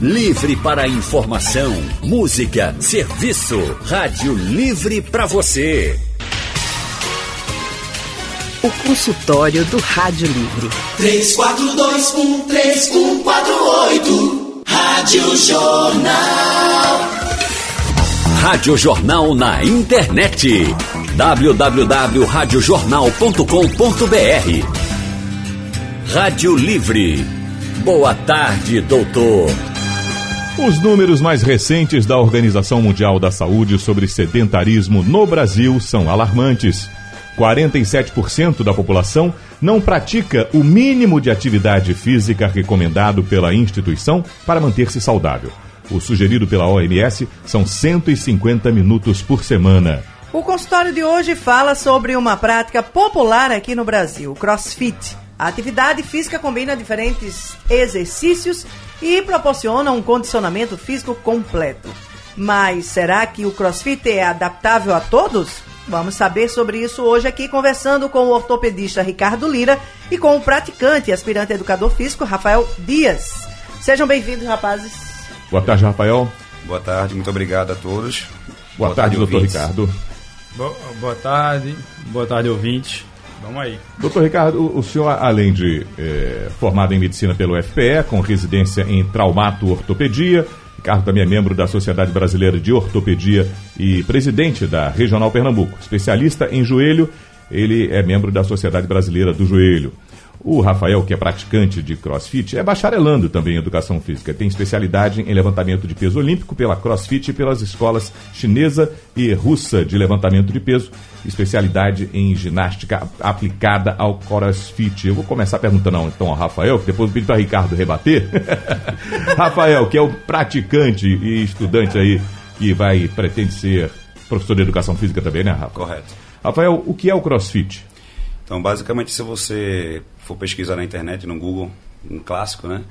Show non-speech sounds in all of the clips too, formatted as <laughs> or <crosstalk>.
Livre para informação, música, serviço. Rádio Livre para você. O consultório do Rádio Livre. 34213148. Rádio Jornal. Rádio Jornal na internet. www.radiojornal.com.br. Rádio Livre. Boa tarde, doutor. Os números mais recentes da Organização Mundial da Saúde sobre sedentarismo no Brasil são alarmantes. 47% da população não pratica o mínimo de atividade física recomendado pela instituição para manter-se saudável. O sugerido pela OMS são 150 minutos por semana. O consultório de hoje fala sobre uma prática popular aqui no Brasil, o CrossFit. A atividade física combina diferentes exercícios e proporciona um condicionamento físico completo. Mas será que o CrossFit é adaptável a todos? Vamos saber sobre isso hoje aqui, conversando com o ortopedista Ricardo Lira e com o praticante e aspirante educador físico Rafael Dias. Sejam bem-vindos, rapazes. Boa tarde, Rafael. Boa tarde, muito obrigado a todos. Boa, Boa tarde, tarde, doutor Ricardo. Boa, boa tarde, boa tarde, ouvintes. Vamos aí. Doutor Ricardo, o senhor, além de é, formado em medicina pelo FPE, com residência em traumato-ortopedia, Ricardo também é membro da Sociedade Brasileira de Ortopedia e presidente da Regional Pernambuco. Especialista em joelho, ele é membro da Sociedade Brasileira do Joelho. O Rafael, que é praticante de crossfit, é bacharelando também em educação física. Tem especialidade em levantamento de peso olímpico pela crossfit e pelas escolas chinesa e russa de levantamento de peso. Especialidade em ginástica aplicada ao crossfit. Eu vou começar perguntando então ao Rafael, que depois eu pedi para Ricardo rebater. <laughs> Rafael, que é o praticante e estudante aí que vai, pretende ser professor de educação física também, né, Rafa? Correto. Rafael, o que é o crossfit? Então, basicamente, se você for pesquisar na internet, no Google, um clássico, né?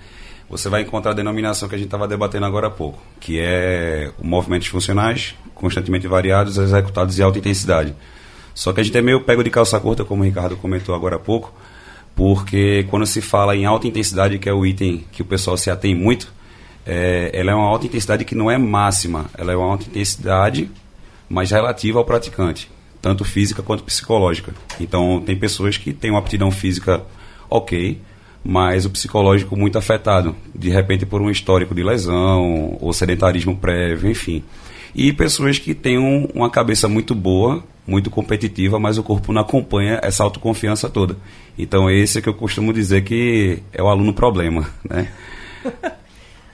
Você vai encontrar a denominação que a gente estava debatendo agora há pouco, que é movimentos funcionais constantemente variados, executados em alta intensidade. Só que a gente é meio pego de calça curta, como o Ricardo comentou agora há pouco, porque quando se fala em alta intensidade, que é o item que o pessoal se atém muito, é, ela é uma alta intensidade que não é máxima, ela é uma alta intensidade, mas relativa ao praticante, tanto física quanto psicológica. Então, tem pessoas que têm uma aptidão física ok, mas o psicológico muito afetado, de repente por um histórico de lesão ou sedentarismo prévio, enfim. E pessoas que têm um, uma cabeça muito boa, muito competitiva, mas o corpo não acompanha essa autoconfiança toda. Então esse é que eu costumo dizer que é o aluno problema, <laughs> né?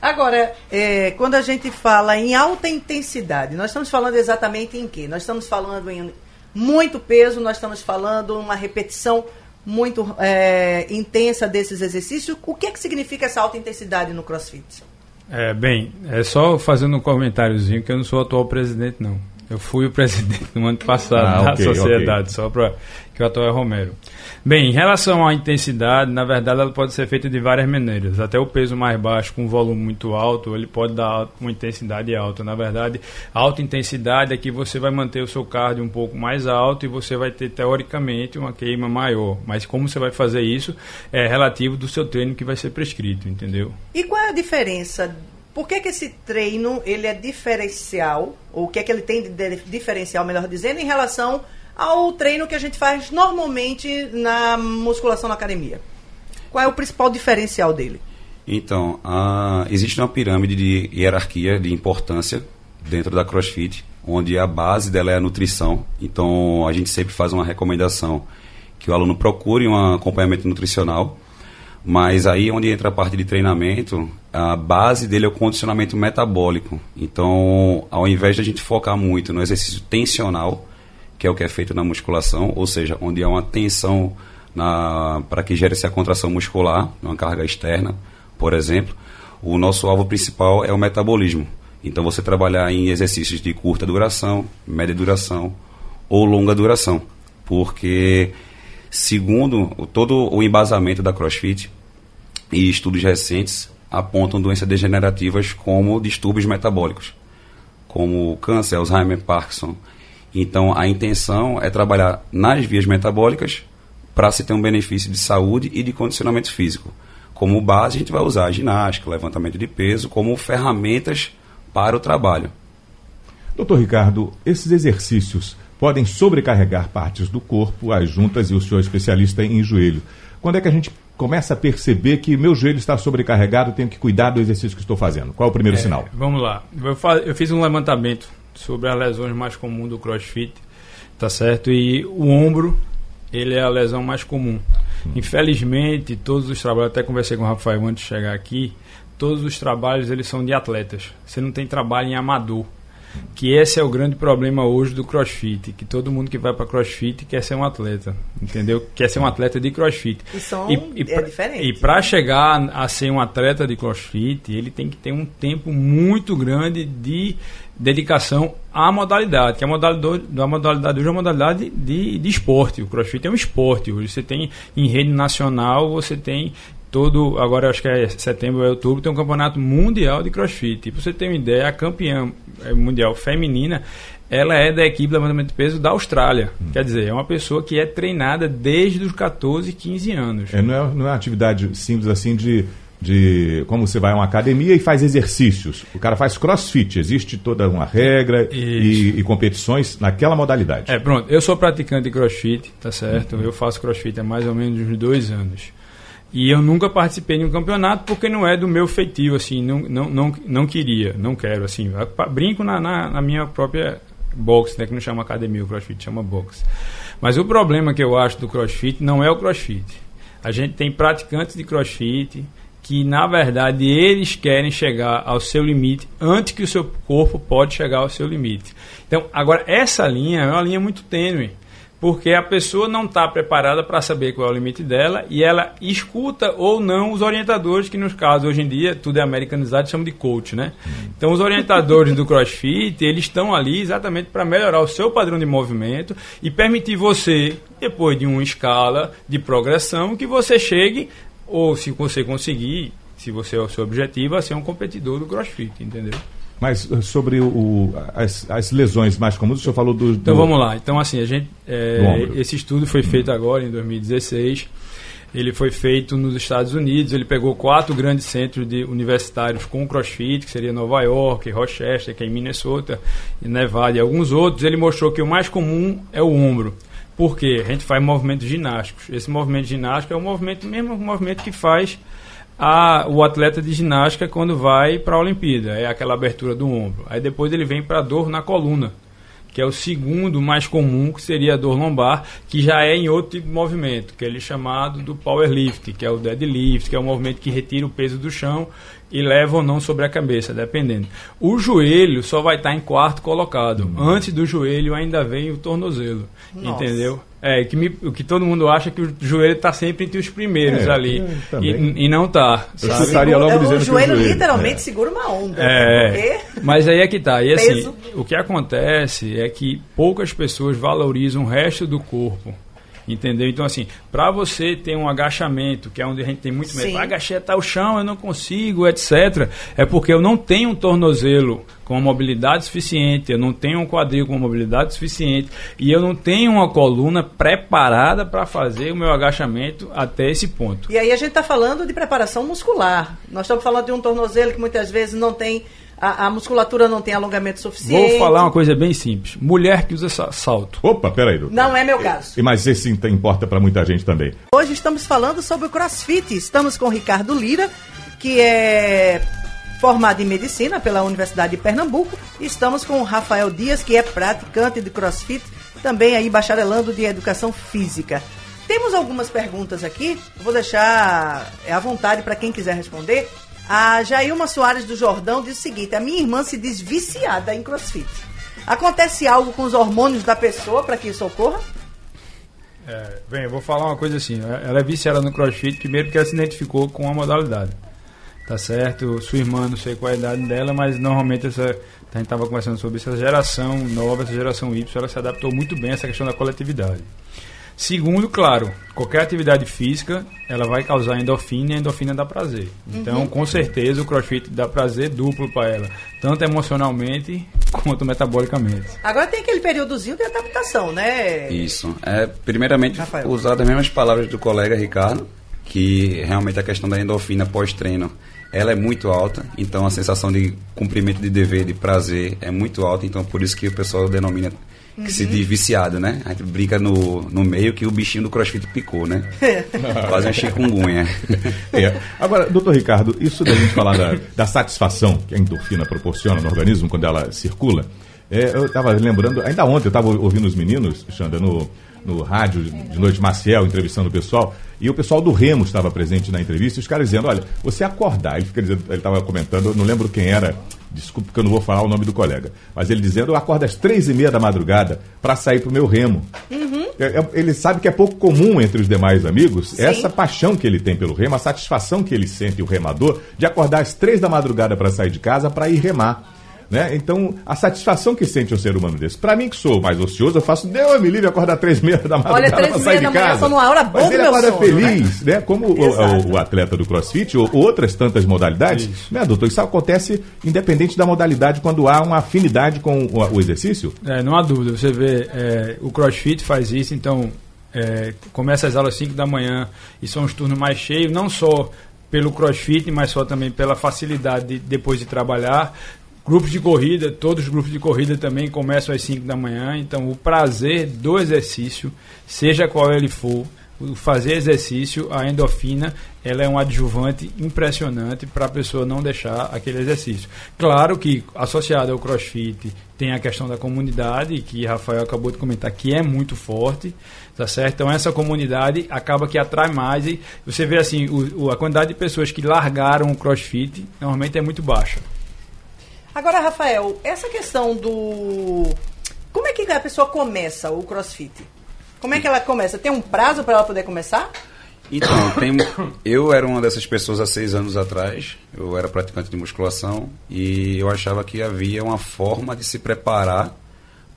Agora, é, quando a gente fala em alta intensidade, nós estamos falando exatamente em quê? Nós estamos falando em muito peso, nós estamos falando uma repetição muito é, intensa desses exercícios. O que, é que significa essa alta intensidade no CrossFit? É, bem, é só fazendo um comentáriozinho que eu não sou atual presidente, não. Eu fui o <laughs> presidente no ano passado ah, da okay, sociedade, okay. só para que o atual é Romero. Bem, em relação à intensidade, na verdade ela pode ser feita de várias maneiras. Até o peso mais baixo com volume muito alto, ele pode dar uma intensidade alta. Na verdade, alta intensidade é que você vai manter o seu cardio um pouco mais alto e você vai ter teoricamente uma queima maior. Mas como você vai fazer isso é relativo do seu treino que vai ser prescrito, entendeu? E qual é a diferença por que, que esse treino ele é diferencial, ou o que é que ele tem de diferencial, melhor dizendo, em relação ao treino que a gente faz normalmente na musculação na academia? Qual é o principal diferencial dele? Então, existe uma pirâmide de hierarquia de importância dentro da CrossFit, onde a base dela é a nutrição. Então, a gente sempre faz uma recomendação que o aluno procure um acompanhamento nutricional mas aí onde entra a parte de treinamento, a base dele é o condicionamento metabólico. Então, ao invés de a gente focar muito no exercício tensional, que é o que é feito na musculação, ou seja, onde há uma tensão para que gere-se a contração muscular, uma carga externa, por exemplo, o nosso alvo principal é o metabolismo. Então, você trabalhar em exercícios de curta duração, média duração ou longa duração, porque segundo todo o embasamento da CrossFit, e estudos recentes apontam doenças degenerativas como distúrbios metabólicos, como câncer, Alzheimer, Parkinson. Então, a intenção é trabalhar nas vias metabólicas para se ter um benefício de saúde e de condicionamento físico. como base, a gente vai usar ginástica, levantamento de peso como ferramentas para o trabalho. Doutor Ricardo, esses exercícios podem sobrecarregar partes do corpo, as juntas e o senhor é especialista em joelho. Quando é que a gente começa a perceber que meu joelho está sobrecarregado, tenho que cuidar do exercício que estou fazendo? Qual é o primeiro é, sinal? Vamos lá. Eu, faz, eu, fiz um levantamento sobre as lesões mais comuns do CrossFit, tá certo? E o ombro, ele é a lesão mais comum. Infelizmente, todos os trabalhos, até conversei com o Rafael antes de chegar aqui, todos os trabalhos eles são de atletas. Você não tem trabalho em amador. Que esse é o grande problema hoje do CrossFit, que todo mundo que vai para CrossFit quer ser um atleta, entendeu? Quer ser um atleta de CrossFit. E, são, e, e, é diferente. E para chegar a ser um atleta de CrossFit, ele tem que ter um tempo muito grande de dedicação à modalidade, que a modalidade, a modalidade hoje é uma modalidade de, de esporte. O crossfit é um esporte. Hoje você tem em rede nacional, você tem todo, agora acho que é setembro ou outubro, tem um campeonato mundial de crossfit. Para você ter uma ideia, a campeã é, mundial feminina, ela é da equipe de levantamento de peso da Austrália. Hum. Quer dizer, é uma pessoa que é treinada desde os 14, 15 anos. É, não, é, não é uma atividade simples assim de de como você vai a uma academia e faz exercícios. O cara faz crossfit, existe toda uma regra e, e, competições naquela modalidade. É, pronto. Eu sou praticante de crossfit, tá certo? Uhum. Eu faço crossfit há mais ou menos uns dois anos. E eu nunca participei de um campeonato porque não é do meu feitio, assim, não, não, não, não queria, não quero, assim. Brinco na, na, na minha própria box, né, que não chama academia o crossfit, chama box. Mas o problema que eu acho do crossfit não é o crossfit. A gente tem praticantes de crossfit, que na verdade eles querem chegar ao seu limite antes que o seu corpo pode chegar ao seu limite. Então, agora essa linha é uma linha muito tênue, porque a pessoa não está preparada para saber qual é o limite dela e ela escuta ou não os orientadores, que nos casos hoje em dia tudo é americanizado, chamam de coach, né? Então, os orientadores do CrossFit, eles estão ali exatamente para melhorar o seu padrão de movimento e permitir você, depois de uma escala de progressão, que você chegue ou se você conseguir, se você é o seu objetivo, a ser um competidor do CrossFit, entendeu? Mas uh, sobre o, as, as, lesões mais comuns, o senhor falou do. do então vamos lá. Então, assim, a gente. É, esse estudo foi feito agora, em 2016. Ele foi feito nos Estados Unidos. Ele pegou quatro grandes centros de universitários com CrossFit, que seria Nova York, Rochester, que é em Minnesota, Nevada e alguns outros. Ele mostrou que o mais comum é o ombro. Porque a gente faz movimentos ginásticos. Esse movimento ginástico é o movimento mesmo o movimento que faz a, o atleta de ginástica quando vai para a Olimpíada. É aquela abertura do ombro. Aí depois ele vem para a dor na coluna, que é o segundo mais comum, que seria a dor lombar, que já é em outro tipo de movimento, que é ele chamado do powerlift, que é o deadlift, que é o movimento que retira o peso do chão e leva ou não sobre a cabeça, dependendo. O joelho só vai estar em quarto colocado. Uhum. Antes do joelho ainda vem o tornozelo. Nossa. Entendeu? É, que me, o que todo mundo acha é que o joelho está sempre entre os primeiros é, ali. E, e, não está. Eu estaria logo dizendo o joelho, que o joelho literalmente é. segura uma onda. É. Mas aí é que tá. E assim, o que acontece é que poucas pessoas valorizam o resto do corpo. Entendeu? Então, assim, para você ter um agachamento, que é onde a gente tem muito medo, Sim. agachar até o chão, eu não consigo, etc. É porque eu não tenho um tornozelo com mobilidade suficiente, eu não tenho um quadril com mobilidade suficiente e eu não tenho uma coluna preparada para fazer o meu agachamento até esse ponto. E aí a gente está falando de preparação muscular. Nós estamos falando de um tornozelo que muitas vezes não tem a, a, musculatura não tem alongamento suficiente. Vou falar uma coisa bem simples. Mulher que usa salto. Opa, peraí. Doutor. Não é meu caso. E, mas esse importa para muita gente também. Hoje estamos falando sobre o crossfit. Estamos com o Ricardo Lira, que é formado em medicina pela Universidade de Pernambuco. Estamos com o Rafael Dias, que é praticante de crossfit, também aí bacharelando de educação física. Temos algumas perguntas aqui, vou deixar é à vontade para quem quiser responder. A Jailma Soares do Jordão diz o seguinte: a minha irmã se diz viciada em crossfit. Acontece algo com os hormônios da pessoa para que isso ocorra? É, bem, eu vou falar uma coisa assim. Ela é viciada no crossfit, primeiro porque ela se identificou com a modalidade. Tá certo? Sua irmã, não sei qual é a idade dela, mas normalmente essa. A gente estava conversando sobre isso, essa geração nova, essa geração Y, ela se adaptou muito bem a essa questão da coletividade. Segundo, claro, qualquer atividade física ela vai causar endorfina e a endorfina dá prazer. Então, uhum. com certeza, o crossfit dá prazer duplo para ela, tanto emocionalmente <laughs> quanto metabolicamente. Agora tem aquele períodozinho de adaptação, né? Isso. É, primeiramente, Rafael. usar as mesmas palavras do colega Ricardo, que realmente a questão da endorfina pós-treino ela é muito alta, então a sensação de cumprimento de dever, de prazer é muito alta, então por isso que o pessoal denomina que uhum. se de viciado, né? A gente brinca no, no meio que o bichinho do crossfit picou, né? <laughs> Quase um chikungunya. É. Agora, doutor Ricardo, isso da gente falar da, da satisfação que a endorfina proporciona no organismo quando ela circula, é, eu estava lembrando, ainda ontem eu estava ouvindo os meninos, Xanda, no, no rádio de noite Maciel, entrevistando o pessoal, e o pessoal do Remo estava presente na entrevista, e os caras dizendo, olha, você acordar, ele fica dizendo, ele estava comentando, eu não lembro quem era, desculpe que eu não vou falar o nome do colega, mas ele dizendo, eu acordo às três e meia da madrugada para sair para o meu Remo. Uhum. É, é, ele sabe que é pouco comum entre os demais amigos Sim. essa paixão que ele tem pelo remo, a satisfação que ele sente, o remador, de acordar às três da madrugada para sair de casa para ir remar. Né? Então, a satisfação que sente um ser humano desse. Para mim, que sou mais ocioso, eu faço, Deus me livre, acordar três meia da madrugada para sair de casa. Manhã, numa hora boa Mas ele acorda sono, feliz, né? né? Como o, o, o, atleta do crossfit ou outras tantas modalidades. Isso. Né, doutor? Isso acontece independente da modalidade, quando há uma afinidade com o, o exercício? É, não há dúvida. Você vê, é, o crossfit faz isso, então é, começa às aulas 5 da manhã e são os turnos mais cheios, não só pelo crossfit, mas só também pela facilidade de, depois de trabalhar. Grupos de corrida, todos os grupos de corrida também começam às 5 da manhã, então o prazer do exercício, seja qual ele for, fazer exercício, a endorfina, ela é um adjuvante impressionante para a pessoa não deixar aquele exercício. Claro que associado ao CrossFit tem a questão da comunidade, que Rafael acabou de comentar, que é muito forte, tá certo? Então essa comunidade acaba que atrai mais e você vê assim, o, a quantidade de pessoas que largaram o CrossFit normalmente é muito baixa. Agora, Rafael, essa questão do. Como é que a pessoa começa o crossfit? Como é que ela começa? Tem um prazo para ela poder começar? Então, tem, eu era uma dessas pessoas há seis anos atrás. Eu era praticante de musculação e eu achava que havia uma forma de se preparar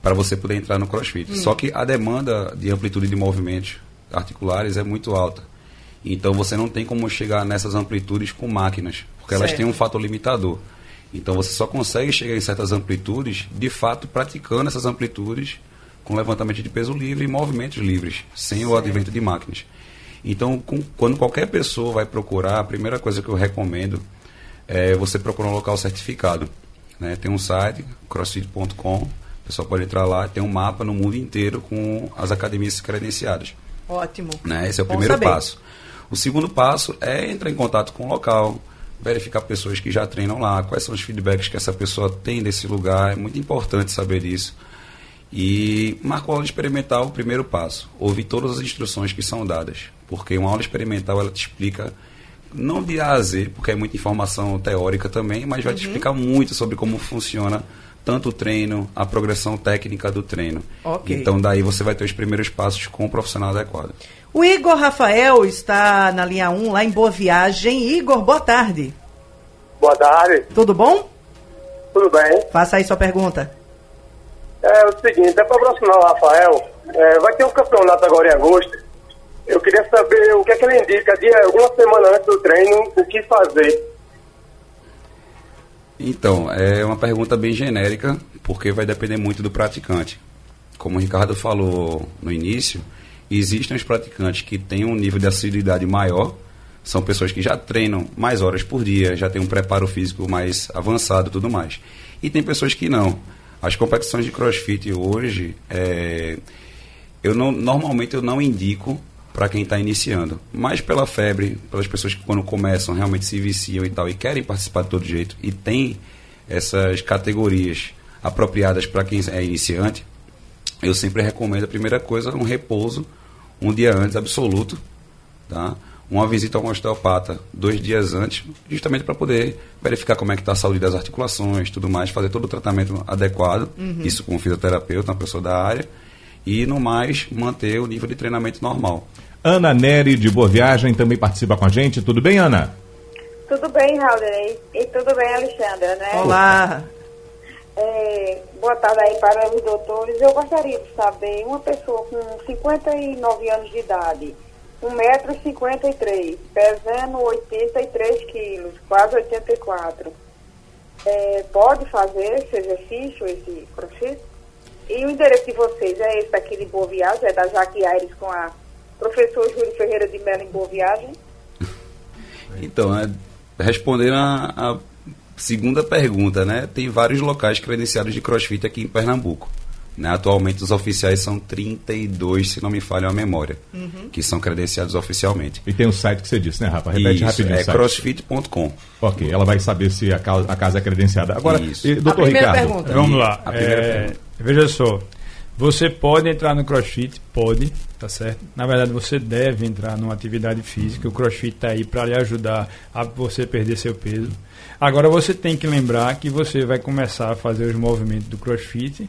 para você poder entrar no crossfit. Hum. Só que a demanda de amplitude de movimentos articulares é muito alta. Então você não tem como chegar nessas amplitudes com máquinas, porque certo. elas têm um fator limitador. Então você só consegue chegar em certas amplitudes, de fato, praticando essas amplitudes com levantamento de peso livre e movimentos livres, sem o advento de máquinas. Então, com, quando qualquer pessoa vai procurar, a primeira coisa que eu recomendo é você procurar um local certificado. Né? Tem um site, crossfit.com, o pessoal pode entrar lá, tem um mapa no mundo inteiro com as academias credenciadas. Ótimo. Né? Esse é o Bom primeiro saber. passo. O segundo passo é entrar em contato com o local, verificar pessoas que já treinam lá, quais são os feedbacks que essa pessoa tem desse lugar, é muito importante saber isso. E marcar a aula experimental, o primeiro passo, ouvir todas as instruções que são dadas, porque uma aula experimental ela te explica não de A a Z, porque é muita informação teórica também, mas vai uhum. te explicar muito sobre como funciona tanto o treino, a progressão técnica do treino. Okay. Então daí você vai ter os primeiros passos com o profissional adequado. O Igor Rafael está na linha 1, lá em Boa Viagem. Igor, boa tarde. Boa tarde. Tudo bom? Tudo bem. Faça aí sua pergunta. É o seguinte, é para aproximar o Rafael, é, vai ter um campeonato agora em agosto. Eu queria saber o que é que ele indica, dia, uma semana antes do treino, o que fazer. Então, é uma pergunta bem genérica, porque vai depender muito do praticante. Como o Ricardo falou no início, existem os praticantes que têm um nível de assiduidade maior, são pessoas que já treinam mais horas por dia, já têm um preparo físico mais avançado e tudo mais. E tem pessoas que não. As competições de crossfit hoje, é, eu não, normalmente eu não indico para quem está iniciando, mas pela febre, pelas pessoas que quando começam realmente se viciam e tal e querem participar de todo jeito e tem essas categorias apropriadas para quem é iniciante, eu sempre recomendo a primeira coisa um repouso um dia antes absoluto, tá? Uma visita ao osteopata dois dias antes, justamente para poder verificar como é que está a saúde das articulações, tudo mais, fazer todo o tratamento adequado, uhum. isso com um fisioterapeuta, uma pessoa da área, e no mais manter o nível de treinamento normal. Ana Neri de Boa Viagem também participa com a gente. Tudo bem, Ana? Tudo bem, Raul. E tudo bem, Alexandra, né? Olá. É, boa tarde aí para os doutores. Eu gostaria de saber, uma pessoa com 59 anos de idade, 1,53m, pesando 83 quilos, quase 84 é, pode fazer esse exercício, esse crochê? E o endereço de vocês é esse daqui de Boa Viagem, é da Jaque Aires com a professor Júlio Ferreira de Mello em Boa Viagem? <laughs> Então, é, respondendo a, a segunda pergunta, né? Tem vários locais credenciados de crossfit aqui em Pernambuco. Né? Atualmente os oficiais são 32, se não me falha a memória, uhum. que são credenciados oficialmente. E tem o site que você disse, né, Rafa? Repete Isso, rapidinho. É crossfit.com. Ok, ela vai saber se a casa, a casa é credenciada. Agora, e, doutor Ricardo. Pergunta. Vamos lá. É, veja só. Você pode entrar no CrossFit, pode, tá certo? Na verdade, você deve entrar numa atividade física. O CrossFit está aí para lhe ajudar a você perder seu peso. Agora, você tem que lembrar que você vai começar a fazer os movimentos do CrossFit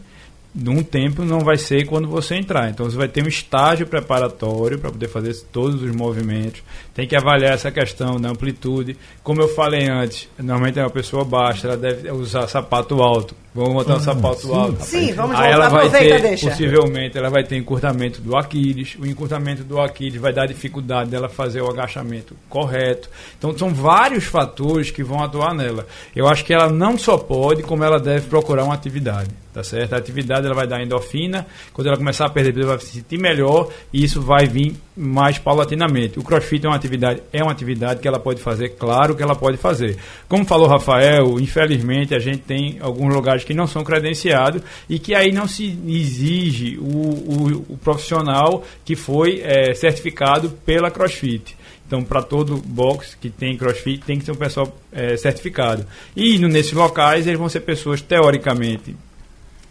num tempo não vai ser quando você entrar. Então você vai ter um estágio preparatório para poder fazer todos os movimentos. Tem que avaliar essa questão da amplitude. Como eu falei antes, normalmente é uma pessoa baixa, ela deve usar sapato alto. Vamos botar um sapato sim. alto. Sim, vamos Aí ela vai ter, deixa. possivelmente, ela vai ter encurtamento do Aquiles. O encurtamento do Aquiles vai dar dificuldade dela fazer o agachamento correto. Então, são vários fatores que vão atuar nela. Eu acho que ela não só pode, como ela deve procurar uma atividade. Tá certo? A atividade ela vai dar endorfina. Quando ela começar a perder peso, ela vai se sentir melhor. E isso vai vir mais paulatinamente. O crossfit é uma atividade, é uma atividade que ela pode fazer, claro que ela pode fazer. Como falou Rafael, infelizmente a gente tem alguns lugares que não são credenciados e que aí não se exige o, o, o profissional que foi é, certificado pela crossfit. Então, para todo box que tem crossfit, tem que ser um pessoal é, certificado. E nesses locais, eles vão ser pessoas teoricamente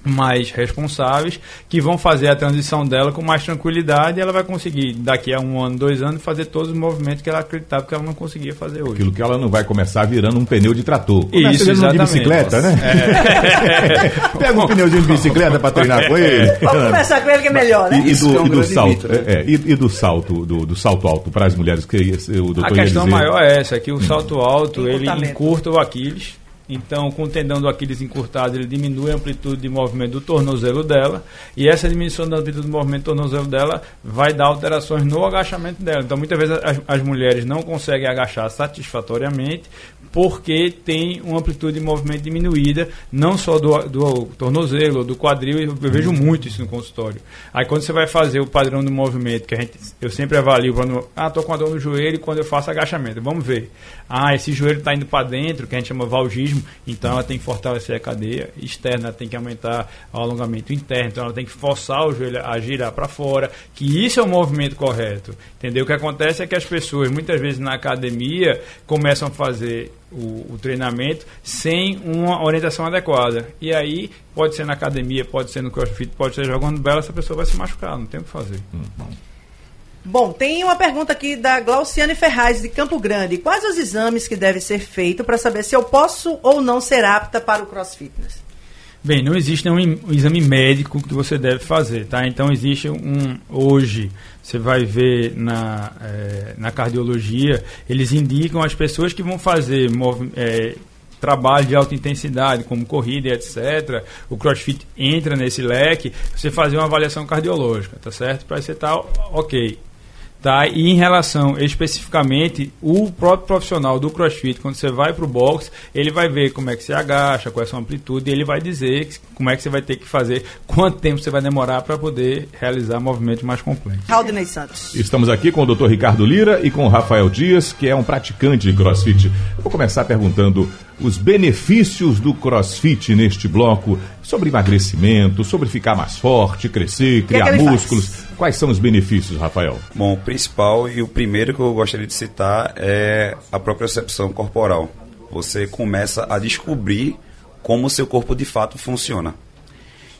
mais responsáveis que vão fazer a transição dela com mais tranquilidade e ela vai conseguir daqui a um ano, dois anos fazer todos os movimentos que ela acreditava que ela não conseguia fazer hoje. Aquilo que ela não vai começar virando um pneu de trator. Começa Isso, exatamente. de bicicleta, né? É. <laughs> Pega um pneuzinho de bicicleta para treinar com ele. Vamos começar com ele que é melhor, né? E, do, é um e do salto, né? é, e, e, do salto, do, do salto alto para as mulheres que o doutor A questão maior é essa, que o salto alto ele encurta o Aquiles então, com o tendão do Aquiles encurtado, ele diminui a amplitude de movimento do tornozelo dela. E essa diminuição da amplitude de movimento do tornozelo dela vai dar alterações no agachamento dela. Então, muitas vezes as, as mulheres não conseguem agachar satisfatoriamente porque tem uma amplitude de movimento diminuída, não só do, do tornozelo, do quadril, eu vejo muito isso no consultório. Aí quando você vai fazer o padrão do movimento, que a gente, eu sempre avalio, quando, ah, tô com a dor no joelho quando eu faço agachamento, vamos ver. Ah, esse joelho está indo para dentro, que a gente chama valgismo, então ela tem que fortalecer a cadeia externa, ela tem que aumentar o alongamento interno, então ela tem que forçar o joelho a girar para fora, que isso é o movimento correto. Entendeu? O que acontece é que as pessoas, muitas vezes na academia, começam a fazer o, o, treinamento sem uma orientação adequada. E aí, pode ser na academia, pode ser no crossfit, pode ser jogando bela, essa pessoa vai se machucar, não tem o que fazer. Uhum. Bom, tem uma pergunta aqui da Glauciane Ferraz, de Campo Grande. Quais os exames que devem ser feitos para saber se eu posso ou não ser apta para o crossfitness? Bem, não existe um, um exame médico que você deve fazer, tá? Então existe um hoje você vai ver na, é, na cardiologia, eles indicam as pessoas que vão fazer é, trabalho de alta intensidade, como corrida e etc., o crossfit entra nesse leque, você fazer uma avaliação cardiológica, tá certo? Para você estar tá, ok. Tá? E em relação especificamente, o próprio profissional do crossfit, quando você vai para o box, ele vai ver como é que você agacha, qual é a sua amplitude, e ele vai dizer como é que você vai ter que fazer, quanto tempo você vai demorar para poder realizar movimentos mais complexos. Aldinei Santos. Estamos aqui com o Dr. Ricardo Lira e com o Rafael Dias, que é um praticante de crossfit. Eu vou começar perguntando os benefícios do crossfit neste bloco, sobre emagrecimento, sobre ficar mais forte, crescer, criar que é que músculos. Faz? Quais são os benefícios, Rafael? Bom, o principal e o primeiro que eu gostaria de citar é a própria percepção corporal. Você começa a descobrir como o seu corpo de fato funciona.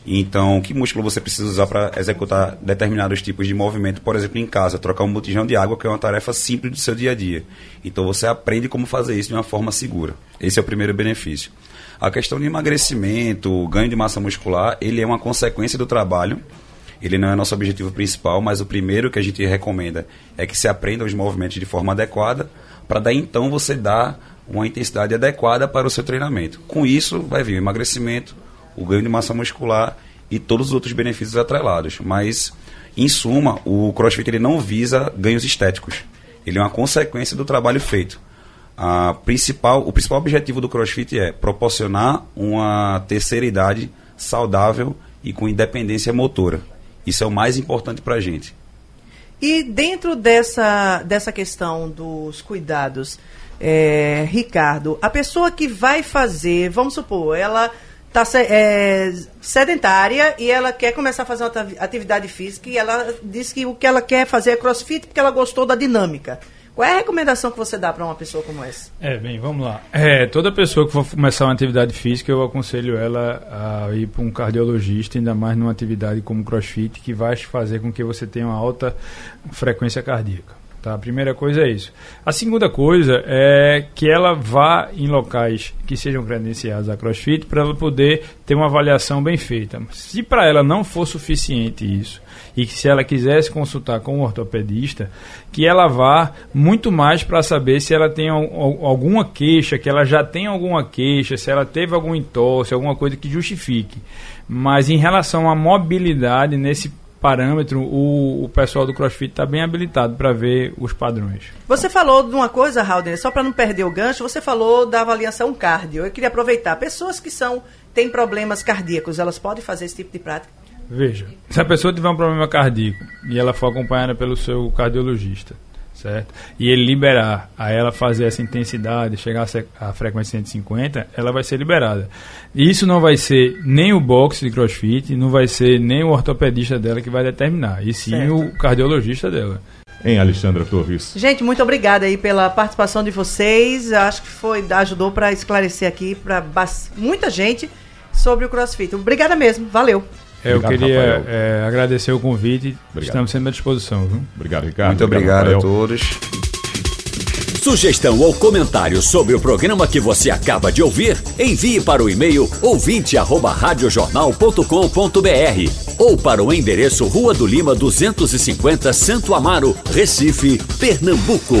Então, que músculo você precisa usar para executar determinados tipos de movimento, por exemplo, em casa, trocar um botijão de água, que é uma tarefa simples do seu dia a dia. Então, você aprende como fazer isso de uma forma segura. Esse é o primeiro benefício. A questão de emagrecimento, ganho de massa muscular, ele é uma consequência do trabalho. Ele não é nosso objetivo principal, mas o primeiro que a gente recomenda é que se aprenda os movimentos de forma adequada, para daí então você dar uma intensidade adequada para o seu treinamento. Com isso, vai vir o emagrecimento, o ganho de massa muscular e todos os outros benefícios atrelados. Mas, em suma, o CrossFit ele não visa ganhos estéticos. Ele é uma consequência do trabalho feito. A principal, o principal objetivo do CrossFit é proporcionar uma terceira idade saudável e com independência motora. Isso é o mais importante para a gente. E dentro dessa, dessa questão dos cuidados, é, Ricardo, a pessoa que vai fazer, vamos supor, ela está é, sedentária e ela quer começar a fazer uma atividade física e ela diz que o que ela quer fazer é crossfit porque ela gostou da dinâmica. Qual é a recomendação que você dá para uma pessoa como essa? É, bem, vamos lá. É, toda pessoa que for começar uma atividade física, eu aconselho ela a ir para um cardiologista, ainda mais numa atividade como crossfit, que vai fazer com que você tenha uma alta frequência cardíaca. Tá? A primeira coisa é isso. A segunda coisa é que ela vá em locais que sejam credenciados a CrossFit para ela poder ter uma avaliação bem feita. Se para ela não for suficiente isso, e que se ela quisesse consultar com um ortopedista, que ela vá muito mais para saber se ela tem alguma queixa, que ela já tem alguma queixa, se ela teve algum entorse, alguma coisa que justifique. Mas em relação à mobilidade nesse parâmetro, o, o pessoal do CrossFit está bem habilitado para ver os padrões. Você falou de uma coisa, Halden, só para não perder o gancho, você falou da avaliação cardio. Eu queria aproveitar. Pessoas que são têm problemas cardíacos, elas podem fazer esse tipo de prática? Veja, se a pessoa tiver um problema cardíaco e ela for acompanhada pelo seu cardiologista, certo? E ele liberar a ela fazer essa intensidade, chegar a frequência 150, ela vai ser liberada. E isso não vai ser nem o boxe de crossfit, não vai ser nem o ortopedista dela que vai determinar, e sim certo. o cardiologista dela. Em Alexandra Torres. Gente, muito obrigada aí pela participação de vocês. Acho que foi ajudou para esclarecer aqui para muita gente sobre o CrossFit. Obrigada mesmo. Valeu. Eu obrigado, queria é, agradecer o convite. Obrigado. Estamos sempre à disposição. Viu? Obrigado, Ricardo. Muito obrigado, obrigado a todos. Sugestão ou comentário sobre o programa que você acaba de ouvir, envie para o e-mail ouvinte@radiojornal.com.br ou para o endereço Rua do Lima 250, Santo Amaro, Recife, Pernambuco.